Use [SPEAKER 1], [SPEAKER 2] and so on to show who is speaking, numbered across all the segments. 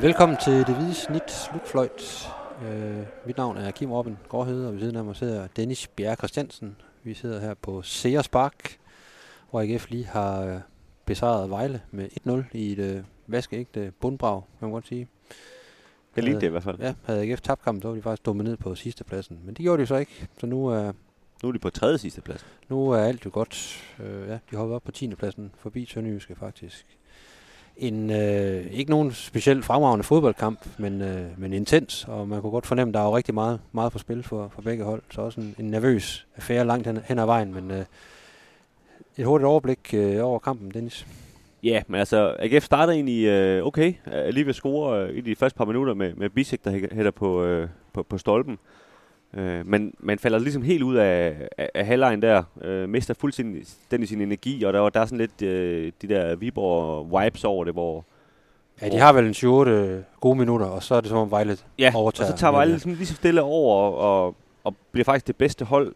[SPEAKER 1] Velkommen til det hvide snit slutfløjt. Uh, mit navn er Kim Robin Gårdhede, og ved siden af mig sidder Dennis Bjerre Christiansen. Vi sidder her på Sears Park, hvor AGF lige har uh, besejret Vejle med 1-0 i et uh, vaskeægte bundbrag, kan man godt sige.
[SPEAKER 2] Det lignede det i hvert fald.
[SPEAKER 1] Ja, havde AGF tabt kampen, så var de faktisk ned på sidste pladsen. Men det gjorde de så ikke, så nu er... Uh,
[SPEAKER 2] nu er de på tredje sidste plads.
[SPEAKER 1] Nu er alt jo godt. Uh, ja, de hopper op på 10. pladsen forbi Sønderjyske faktisk en øh, ikke nogen specielt fremragende fodboldkamp, men, øh, men intens, og man kunne godt fornemme, at der er jo rigtig meget, meget på spil for, for begge hold. Så også en, en nervøs affære langt hen, hen ad vejen, men øh, et hurtigt overblik øh, over kampen, Dennis.
[SPEAKER 2] Ja, men altså, AGF starter egentlig øh, okay, øh, lige ved score øh, i de første par minutter med, med Bisek, der hætter på, øh, på, på stolpen. Øh, men man falder ligesom helt ud af, af, af halvlejen der, øh, mister fuldstændig sin energi, og der, var, der er sådan lidt øh, de der Viborg-vibes over det, hvor...
[SPEAKER 1] Ja, de har vel en 28 gode minutter, og så er det som om Vejle
[SPEAKER 2] ja,
[SPEAKER 1] overtager.
[SPEAKER 2] og så tager Vejle ligesom lige så stille over, og, og, og bliver faktisk det bedste hold.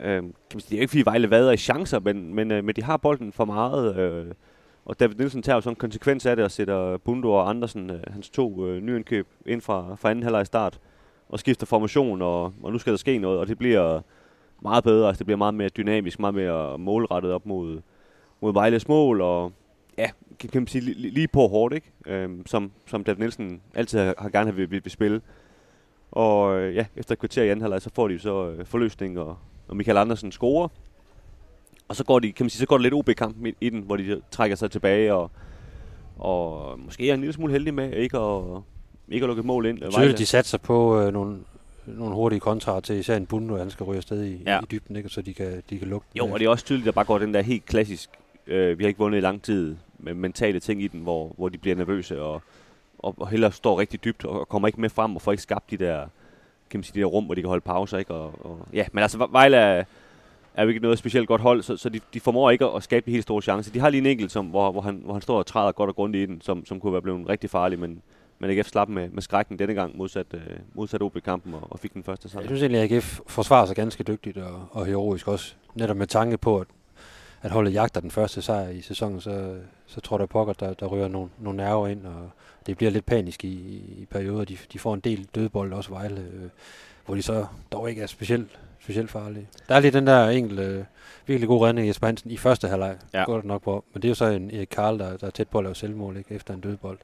[SPEAKER 2] Øh, kan man sige, det er ikke fordi Vejle vader i chancer, men, men, øh, men de har bolden for meget, øh, og David Nielsen tager jo sådan en konsekvens af det, og sætter Bundo og Andersen, øh, hans to øh, nyindkøb, ind fra, fra anden halvleg start og skifter formation, og, og nu skal der ske noget, og det bliver meget bedre, altså det bliver meget mere dynamisk, meget mere målrettet op mod, mod Vejles mål, og ja, kan man sige, lige, lige på hårdt, ikke? Øhm, som, som David Nielsen altid har, har gerne vil, vil, vil spille. Og øh, ja, efter et kvarter i anden halvleg, så får de så øh, forløsning, og, og Michael Andersen scorer. Og så går, de, kan man sige, så går det lidt OB-kamp i, i den, hvor de trækker sig tilbage, og, og måske er en lille smule heldig med ikke at, ikke at lukke mål ind.
[SPEAKER 1] Tydeligt, de satser på øh, nogle, nogle hurtige kontraer til især en Bundo, han skal ryge afsted i, ja. i dybden, ikke? så de kan, de kan lukke
[SPEAKER 2] Jo, og det er også tydeligt, at der bare går den der helt klassisk, øh, vi har ikke vundet i lang tid, med mentale ting i den, hvor, hvor de bliver nervøse og, og, og heller står rigtig dybt og kommer ikke med frem og får ikke skabt de der, kan man sige, de der rum, hvor de kan holde pauser. Ikke? Og, og, ja, men altså Vejle er, er jo ikke noget specielt godt hold, så, så de, de formår ikke at, at skabe de helt store chancer. De har lige en enkelt, som, hvor, hvor, han, hvor han står og træder godt og grundigt i den, som, som kunne være blevet rigtig farlig, men, men AGF slap med, med skrækken denne gang modsat, øh, modsat OB-kampen og, og fik den første sejr.
[SPEAKER 1] Jeg synes egentlig, at AGF forsvarer sig ganske dygtigt og, og heroisk også. Netop med tanke på, at, at holdet jagter den første sejr i sæsonen, så, så tror jeg pokker, der, der ryger nogle, nogle nerver ind, og det bliver lidt panisk i, i, i perioder. De, de får en del dødbold også Vejle, øh, hvor de så dog ikke er specielt, specielt farlige. Der er lige den der enkelte, øh, virkelig god redning Jesper Hansen i første halvleg. Ja. Går det nok på. Men det er jo så en Erik Karl, der, der er tæt på at lave selvmål ikke, efter en dødbold.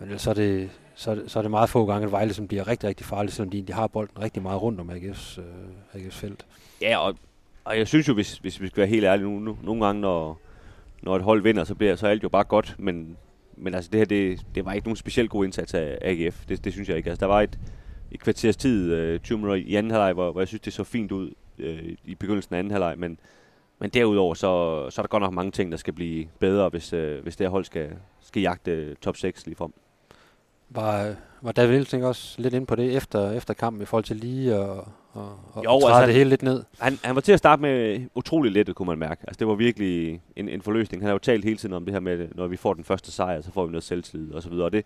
[SPEAKER 1] Men ellers så er det, så er det, så er det meget få gange, at Vejle som bliver rigtig, rigtig farligt, selvom de, de har bolden rigtig meget rundt om AGF's, øh, AGF's felt.
[SPEAKER 2] Ja, og, og jeg synes jo, hvis, hvis vi skal være helt ærlige nu, nu nogle gange, når, når et hold vinder, så bliver så alt jo bare godt, men, men altså det her, det, det var ikke nogen specielt god indsats af AGF. Det, det synes jeg ikke. Altså, der var et, et kvarters tid, øh, 20 minutter i anden halvleg, hvor, hvor jeg synes, det så fint ud øh, i begyndelsen af anden halvleg, men, men derudover, så, så er der godt nok mange ting, der skal blive bedre, hvis, øh, hvis det her hold skal, skal jagte top 6 lige frem.
[SPEAKER 1] Var, var David Nielsen også lidt ind på det efter, efter kampen i forhold til lige og, og, og jo, altså, det hele lidt ned?
[SPEAKER 2] Han, han var til at starte med utrolig lettet, kunne man mærke. Altså, det var virkelig en, en forløsning. Han har jo talt hele tiden om det her med, når vi får den første sejr, så får vi noget selvtillid og så videre. Og det,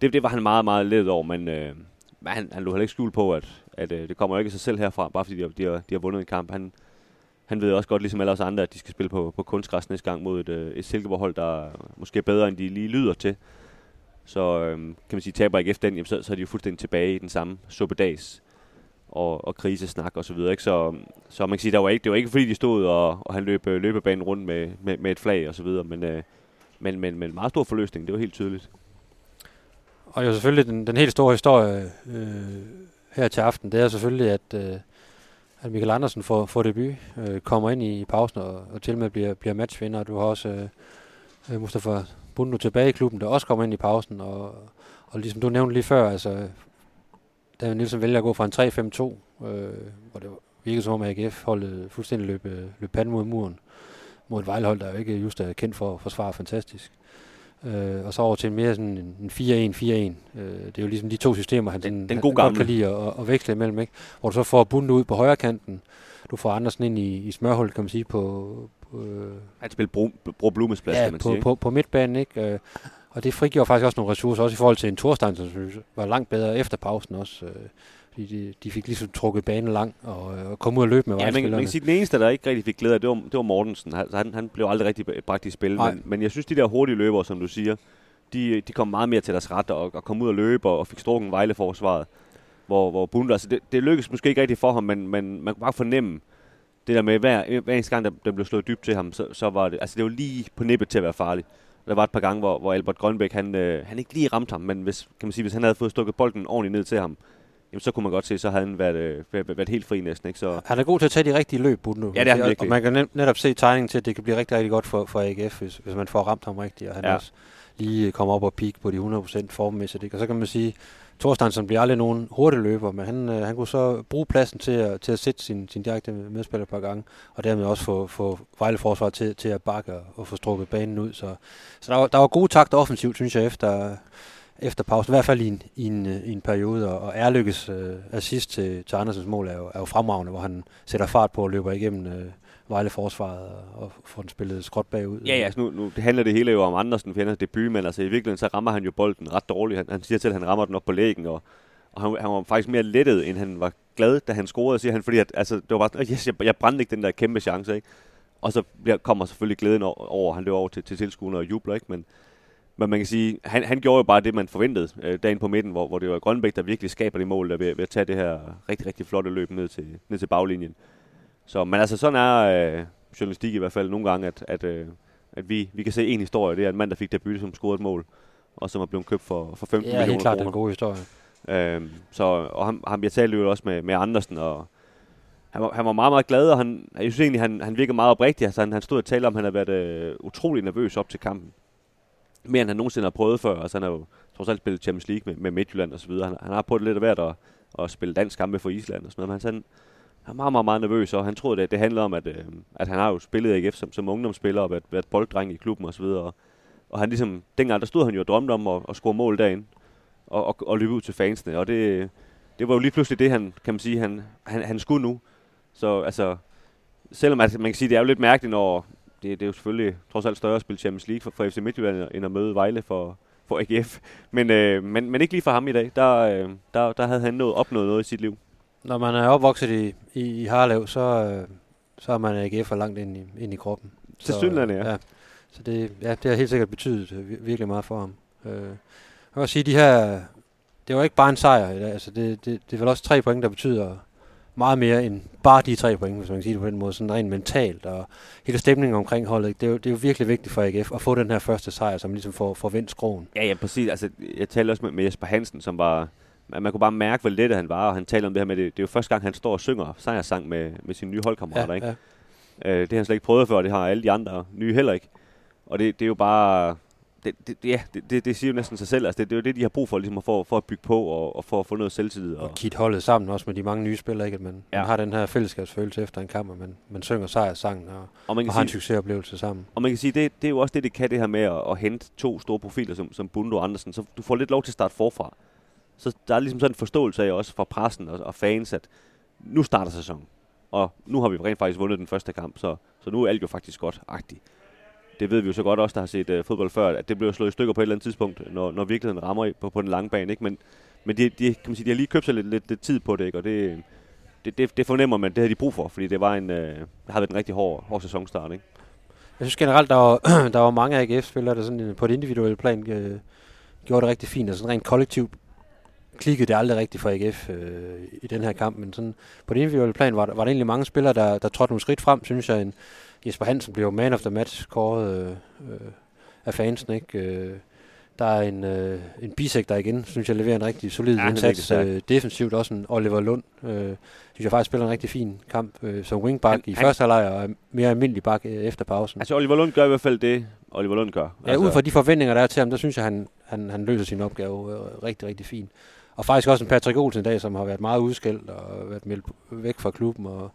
[SPEAKER 2] det, det var han meget, meget lettet over, men, øh, men han, han lå heller ikke skjul på, at, at øh, det kommer jo ikke sig selv herfra, bare fordi de har, de har, de har vundet en kamp. Han, han ved også godt, ligesom alle os andre, at de skal spille på, på kunstgræs næste gang mod et, øh, et Silkeborg-hold, der måske er bedre, end de lige lyder til. Så øhm, kan man sige, taber ikke efter den, jamen, så, så er de jo fuldstændig tilbage i den samme suppedags og, og krisesnak og så videre. Ikke? Så, så man kan sige, der var ikke, det var ikke fordi, de stod og, og han løb øh, løbebanen rundt med, med, med et flag og så videre, men, øh, men, men, men meget stor forløsning, det var helt tydeligt.
[SPEAKER 1] Og jo selvfølgelig den, den helt store historie øh, her til aften, det er selvfølgelig, at, øh, at Michael Andersen får, får debut, øh, kommer ind i pausen og, og til og med bliver, bliver matchvinder. Du har også øh, øh Mustafa Bundo tilbage i klubben, der også kommer ind i pausen, og, og ligesom du nævnte lige før, altså, David Nielsen vælger at gå fra en 3-5-2, øh, hvor det virkede som om AGF holdet fuldstændig løb, øh, løb panden mod muren, mod et vejlhold, der jo ikke just er kendt for at forsvare fantastisk. Øh, og så over til mere sådan en 4-1-4-1. Øh, det er jo ligesom de to systemer, han, den, den, god han godt kan lide at, at veksle imellem. Ikke? Hvor du så får Bundo ud på højre kanten, du får Andersen ind i, i smørhullet, kan man sige, på,
[SPEAKER 2] Øh, Han spiller Bro, Bro Blumes plads,
[SPEAKER 1] ja,
[SPEAKER 2] kan man
[SPEAKER 1] på,
[SPEAKER 2] sige.
[SPEAKER 1] På, på midtbanen, ikke? Øh, og det frigjorde faktisk også nogle ressourcer, også i forhold til en Thorstein, som var langt bedre efter pausen også. Øh, fordi de, de fik ligesom trukket banen lang og, og kom ud og løbe med
[SPEAKER 2] ja, men, man kan sige, at den eneste, der ikke rigtig fik glæde af, det var, det var Mortensen. Han, han, han blev aldrig rigtig bragt i spil. Men, men jeg synes, de der hurtige løbere, som du siger, de, de kom meget mere til deres ret og, og kom ud og løbe og, og fik strukken Vejle-forsvaret. Hvor, hvor Bunde, altså det, det lykkedes måske ikke rigtigt for ham, men, men man kunne bare fornemme, det der med, hver, hver eneste gang, der, der blev slået dybt til ham, så, så var det, altså det var lige på nippet til at være farligt. Der var et par gange, hvor, hvor Albert Grønbæk, han, øh, han ikke lige ramte ham, men hvis, kan man sige, hvis han havde fået stukket bolden ordentligt ned til ham, jamen så kunne man godt se, så havde han været, øh, været, været helt fri næsten. Ikke? Så,
[SPEAKER 1] Han er god til at tage de rigtige løb, Bundo.
[SPEAKER 2] Ja, det er han virkelig.
[SPEAKER 1] Og man kan net- netop se tegningen til, at det kan blive rigtig, rigtig godt for, for AGF, hvis, hvis man får ramt ham rigtigt, og han
[SPEAKER 2] ja.
[SPEAKER 1] også lige kommer op og peak på de 100% formmæssigt. Ikke? Og så kan man sige, Thorsteinsen bliver aldrig nogen hurtig løber, men han, øh, han kunne så bruge pladsen til at, til at sætte sin, sin direkte medspiller et par gange, og dermed også få, få Vejle Forsvar til, til at bakke og, og få strukket banen ud. Så, så der, var, der var gode takter offensivt, synes jeg, efter, efter pausen, i hvert fald i en, i en, øh, i en periode, og, og Erlykkes øh, assist til, til Andersens mål er jo, er jo fremragende, hvor han sætter fart på og løber igennem øh, Vejle Forsvaret og, får den spillet skråt bagud.
[SPEAKER 2] Ja, ja, altså nu, nu det handler det hele jo om Andersen, for han er debut, men altså i virkeligheden så rammer han jo bolden ret dårligt. Han, han siger til, at han rammer den op på lægen, og, og han, han var faktisk mere lettet, end han var glad, da han scorede, siger han, fordi at, altså, det var bare sådan, yes, jeg, jeg brændte ikke den der kæmpe chance, ikke? Og så bliver, kommer selvfølgelig glæden over, over han løber over til, til tilskuerne og jubler, ikke? Men, men man kan sige, han, han gjorde jo bare det, man forventede øh, dagen på midten, hvor, hvor det var Grønbæk, der virkelig skaber det mål, der ved, ved at tage det her rigtig, rigtig flotte løb ned til, ned til baglinjen. Så, men altså, sådan er øh, journalistik i hvert fald nogle gange, at, at, øh, at vi, vi kan se en historie. Det er en mand, der fik debut, som scorede et mål, og som er blevet købt for, for 15
[SPEAKER 1] ja helt
[SPEAKER 2] millioner
[SPEAKER 1] klart
[SPEAKER 2] kroner.
[SPEAKER 1] gode historie.
[SPEAKER 2] Øhm, så, og ham, ham, jeg talte jo også med, med Andersen, og han var, han var meget, meget glad, og han, jeg synes egentlig, han, han virker meget oprigtig. Altså, han, han stod og talte om, at han har været øh, utrolig nervøs op til kampen. Mere end han nogensinde har prøvet før. Altså, han har jo trods alt spillet Champions League med, med Midtjylland og så videre. Han, han har prøvet lidt af hvert at, at spille dansk kampe for Island og sådan noget. Men han, han er meget, meget, meget nervøs, og han troede, at det handlede om, at, øh, at han har jo spillet i AGF som, som ungdomsspiller og været, været bolddreng i klubben og så videre. Og, og han ligesom, dengang der stod han jo og drømte om at, at score mål derinde og, og, og løbe ud til fansene. Og det, det var jo lige pludselig det, han, kan man sige, han, han, han skulle nu. Så altså, selvom at man kan sige, det er jo lidt mærkeligt, når det, det er jo selvfølgelig trods alt større at spille Champions League for, for FC Midtjylland, end at møde Vejle for, for AGF. Men, øh, men, men ikke lige for ham i dag. Der, øh, der, der havde han nået, opnået noget i sit liv.
[SPEAKER 1] Når man er opvokset i, i, i Harlev, så, øh, så er man AGF'er langt ind i, ind i kroppen.
[SPEAKER 2] Tilsyneladende, ja.
[SPEAKER 1] ja. Så det, ja, det har helt sikkert betydet øh, vir- virkelig meget for ham. Øh, jeg vil også sige, de her, det var ikke bare en sejr i dag. Altså det, det, det er vel også tre point, der betyder meget mere end bare de tre point, hvis man kan sige det på den måde, sådan rent mentalt, og hele stemningen omkring holdet, det er, jo, det er jo virkelig vigtigt for AGF at få den her første sejr, som ligesom får, får vendt skroen.
[SPEAKER 2] Ja, ja, præcis. Altså, jeg talte også med, med Jesper Hansen, som var... Man, man kunne bare mærke, hvor lettet han var, og han talte om det her med, det, det er jo første gang, han står og synger sejrsang med, med sine nye holdkammerater, ikke?
[SPEAKER 1] ja.
[SPEAKER 2] Øh, det har han slet ikke prøvet før, det har alle de andre nye heller ikke. Og det, det er jo bare... Det, det, ja, det, det, det siger jo næsten sig selv. Altså, det, det er jo det, de har brug for, ligesom, for, for at bygge på og, og for at få noget selvtillid. Og,
[SPEAKER 1] og kit holdet sammen også med de mange nye spillere, ikke? At man, ja. Man har den her fællesskabsfølelse efter en kamp, og man, man synger sejrsangen og,
[SPEAKER 2] og, man
[SPEAKER 1] og
[SPEAKER 2] kan
[SPEAKER 1] har en
[SPEAKER 2] sige,
[SPEAKER 1] succesoplevelse sammen.
[SPEAKER 2] og man kan sige, det, det er jo også det, det kan det her med at, at hente to store profiler som, som Bundo og Andersen. Så du får lidt lov til at starte forfra. Så der er ligesom sådan en forståelse af også fra pressen og, og fans, at nu starter sæsonen. Og nu har vi rent faktisk vundet den første kamp, så, så nu er alt jo faktisk godt agtigt. Det ved vi jo så godt også, der har set øh, fodbold før, at det bliver slået i stykker på et eller andet tidspunkt, når, når virkeligheden rammer i- på, på den lange bane. Ikke? Men, men de, de, kan man sige, de har lige købt sig lidt, lidt, lidt tid på det, ikke? og det, det, det, det fornemmer man, det har de brug for, fordi det var en, øh, det havde været en rigtig hård, hård sæsonstart. Ikke?
[SPEAKER 1] Jeg synes generelt, der var, der var mange AGF-spillere, der sådan, øh, på et individuelt plan øh, gjorde det rigtig fint, og sådan rent kollektivt klikkede det aldrig rigtigt for AGF øh, i den her kamp, men sådan, på det individuelle plan var var der egentlig mange spillere, der, der trådte nogle skridt frem, synes jeg. En Jesper Hansen blev man of the match kåret øh, øh, af fansen, ikke? Øh, der er en, øh, en bisek, der igen, synes jeg, leverer en rigtig solid
[SPEAKER 2] Ja,
[SPEAKER 1] ja, indsats. Øh, defensivt også en Oliver Lund, øh, synes jeg faktisk spiller en rigtig fin kamp øh, som wingback
[SPEAKER 2] Han-
[SPEAKER 1] i
[SPEAKER 2] han-
[SPEAKER 1] første halvleg og er mere almindelig bak øh, efter pausen.
[SPEAKER 2] Altså Oliver Lund gør i hvert fald det, Oliver Lund gør.
[SPEAKER 1] Ja,
[SPEAKER 2] altså,
[SPEAKER 1] ud fra de forventninger, der er til ham, der synes jeg, han, han, han løser sin opgave øh, rigtig, rigtig fint. Og faktisk også en Patrick Olsen i dag, som har været meget udskældt og været meldt væk fra klubben og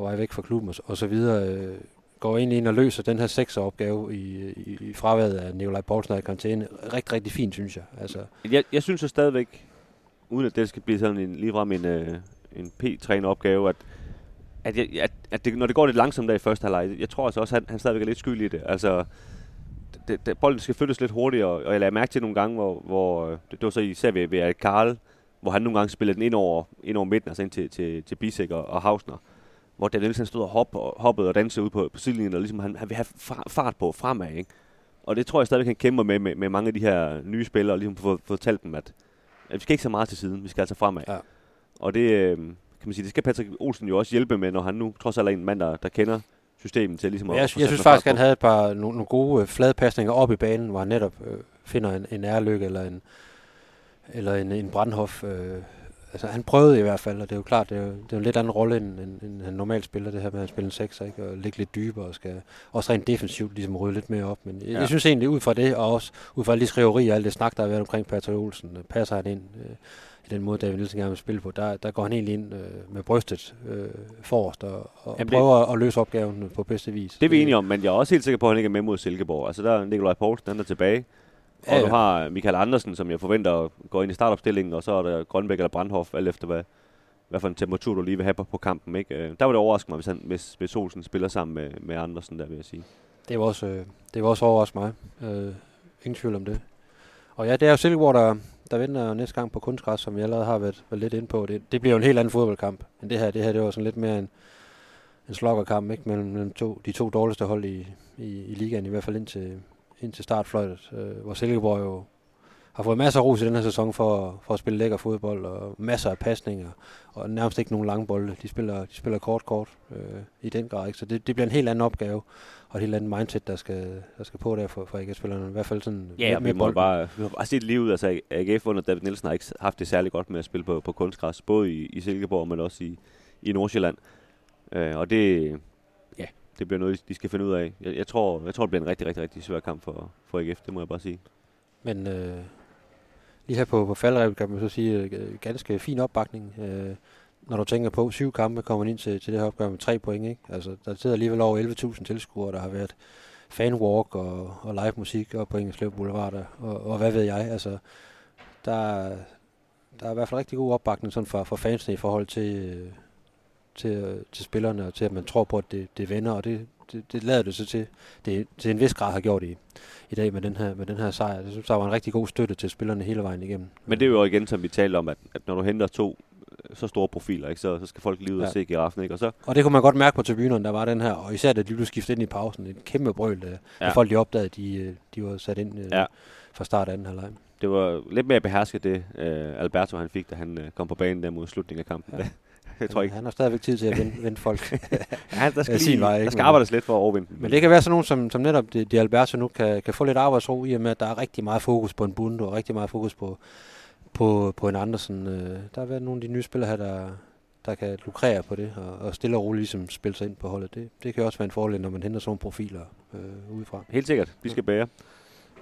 [SPEAKER 1] på vej væk fra klubben og, så- og så videre, øh, går egentlig ind og løser den her sekseropgave i, i, i fraværet af Nikolaj Poulsen og i karantæne. Rigtig, rigtig fint, synes jeg. Altså,
[SPEAKER 2] Jeg, jeg synes jo stadigvæk, uden at det skal blive sådan en, ligefrem en, øh, en P-træneropgave, at, at, jeg, at, at det, når det går lidt langsomt der i første halvleg, jeg tror altså også, at han, han stadigvæk er lidt skyld i det. Altså, det, det, bolden skal flyttes lidt hurtigere, og jeg lader mærke til nogle gange, hvor, hvor øh, det, det var så især ved, ved Karl, hvor han nogle gange spillede den ind over, ind over midten, altså ind til, til, til Bisek og, og Hausner, hvor Dan Nielsen stod og, hop, og hoppede og dansede ud på, på sidelinjen, og ligesom han, han vil have fa- fart på fremad, ikke? Og det tror jeg stadig kan kæmpe med, med, med mange af de her nye spillere, og ligesom få fortalt dem, at, at vi skal ikke så meget til siden, vi skal altså fremad.
[SPEAKER 1] Ja.
[SPEAKER 2] Og det, øh, kan man sige, det skal Patrick Olsen jo også hjælpe med, når han nu trods alt er en mand, der, der kender systemet til ligesom
[SPEAKER 1] Jeg,
[SPEAKER 2] at,
[SPEAKER 1] jeg, jeg synes faktisk, at han havde et par nogle, nogle gode øh, fladpasninger op i banen, hvor han netop øh, finder en, en ærlykke eller en, eller en, en brandhof. Øh, altså, han prøvede i hvert fald, og det er jo klart, det er jo, det er jo en lidt anden rolle, end, end, end han normalt spiller, det her med at spille en 6, ikke? og ligge lidt dybere, og skal også rent defensivt ligesom rydde lidt mere op. Men jeg,
[SPEAKER 2] Ja.
[SPEAKER 1] jeg synes egentlig, ud fra det, og også ud fra alle de skriverier og alt det snak, der har været omkring Patrick Olsen, øh, passer han ind øh, i den måde, David Nielsen gerne vil spille på. Der, der går han egentlig ind øh, med brystet øh, forrest, og, og
[SPEAKER 2] Jamen, det-
[SPEAKER 1] prøver at løse opgaven på bedste vis.
[SPEAKER 2] Det er vi enige om, men jeg er også helt sikker på, at han ikke er med mod Silkeborg. Altså der er Nikolaj Poulsen, han er tilbage. Og
[SPEAKER 1] Ja,
[SPEAKER 2] du har Michael Andersen, som jeg forventer går ind i startopstillingen, og så er der Grønbæk eller Brandhoff, alt efter hvad, hvad for en temperatur du lige vil have på, på kampen. Ikke? Øh, Der vil det overraske mig, hvis, han, hvis, hvis Olsen spiller sammen med, med Andersen, der vil jeg sige.
[SPEAKER 1] Det var også, øh, det var også overrasket mig. Øh, ingen tvivl om det. Og ja, det er jo Silkeborg, der, der vinder næste gang på kunstgræs, som vi allerede har været, været lidt inde på. Det, det bliver jo en helt anden fodboldkamp end det her. Det her det var sådan lidt mere en, en slokkerkamp ikke? Mellem, mellem to, de to dårligste hold i, i, i ligaen, i hvert fald indtil, indtil startfløjtet, øh, hvor Silkeborg jo har fået masser af ros i den her sæson for, for at spille lækker fodbold, og masser af pasninger, og nærmest ikke nogen lange bolde. De spiller, de spiller kort-kort øh, i den grad, ikke? så det, det bliver en helt anden opgave og et helt andet mindset, der skal, der skal på der for, for AGF-spillerne. I hvert fald sådan
[SPEAKER 2] Ja, og vi må
[SPEAKER 1] bolden.
[SPEAKER 2] bare, vi må bare se det lige ud. Altså, AGF under David Nielsen har ikke haft det særlig godt med at spille på, på kunstgræs, både i, i Silkeborg, men også i, i Nordsjælland. Øh, og det, det bliver noget, de skal finde ud af. Jeg, jeg, tror, jeg tror, det bliver en rigtig, rigtig, rigtig svær kamp for, for AGF, det må jeg bare sige.
[SPEAKER 1] Men øh, lige her på, på faldrevet kan man så sige, øh, ganske fin opbakning. Øh, når du tænker på, syv kampe kommer ind til, til det her opgør med tre point. Ikke? Altså, der sidder alligevel over 11.000 tilskuere, der har været fanwalk og, og live musik og på Ingerslev Boulevard, og, og, og hvad ved jeg. Altså, der, der er i hvert fald rigtig god opbakning sådan for, for fansene i forhold til, øh, til, øh, til spillerne, og til at man tror på, at det, det vender, og det, det, det lader det så til. Det til en vis grad har gjort i, i dag med den her, med den her sejr. Jeg synes, der var en rigtig god støtte til spillerne hele vejen igennem.
[SPEAKER 2] Men det er jo igen, som vi talte om, at, at når du henter to øh, så store profiler, ikke, så, så skal folk lige ud ja.
[SPEAKER 1] Ja.
[SPEAKER 2] og se giraffen. Ikke? Og så,
[SPEAKER 1] Og det kunne man godt mærke på tribunerne, der var den her, og især da de blev skiftet ind i pausen, en kæmpe brøl, da, ja.
[SPEAKER 2] Ja.
[SPEAKER 1] da folk de opdagede, de, øh, de var sat ind øh,
[SPEAKER 2] Ja.
[SPEAKER 1] ja. fra start af anden halvleg.
[SPEAKER 2] det var lidt mere behersket det, øh, Alberto han fik, da han øh, kom på banen der mod slutningen af kampen. Ja. Jeg tror ikke.
[SPEAKER 1] Han har stadigvæk tid til at vende, vende folk.
[SPEAKER 2] Ja, der skal, lige,
[SPEAKER 1] vej,
[SPEAKER 2] der
[SPEAKER 1] ikke?
[SPEAKER 2] skal
[SPEAKER 1] Men-
[SPEAKER 2] arbejdes lidt for at overvinde.
[SPEAKER 1] Men det kan være sådan nogen, som, som netop de, de Alberto nu kan, kan få lidt arbejdsro i og med, at der er rigtig meget fokus på en Bundo, og rigtig meget fokus på, på, på en Andersen. Øh, der har været nogle af de nye spillere her, der, der kan lukrere på det, og, og stille og roligt ligesom spille sig ind på holdet. Det, det kan også være en fordel, når man henter sådan nogle profiler øh, udefra.
[SPEAKER 2] Helt sikkert. Vi skal bære.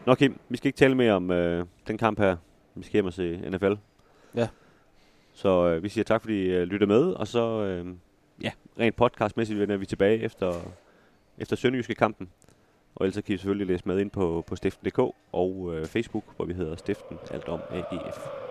[SPEAKER 2] Nå Kim, vi skal ikke tale mere om øh, den kamp her. Vi skal hjem og se NFL. Så øh, vi siger tak, fordi I øh, lytter med. Og så, øh, ja, rent podcastmæssigt vender vi tilbage efter, efter Sønderjyske kampen. Og ellers kan I selvfølgelig læse med ind på, på stiften.dk og øh, Facebook, hvor vi hedder Stiften Alt om AGF.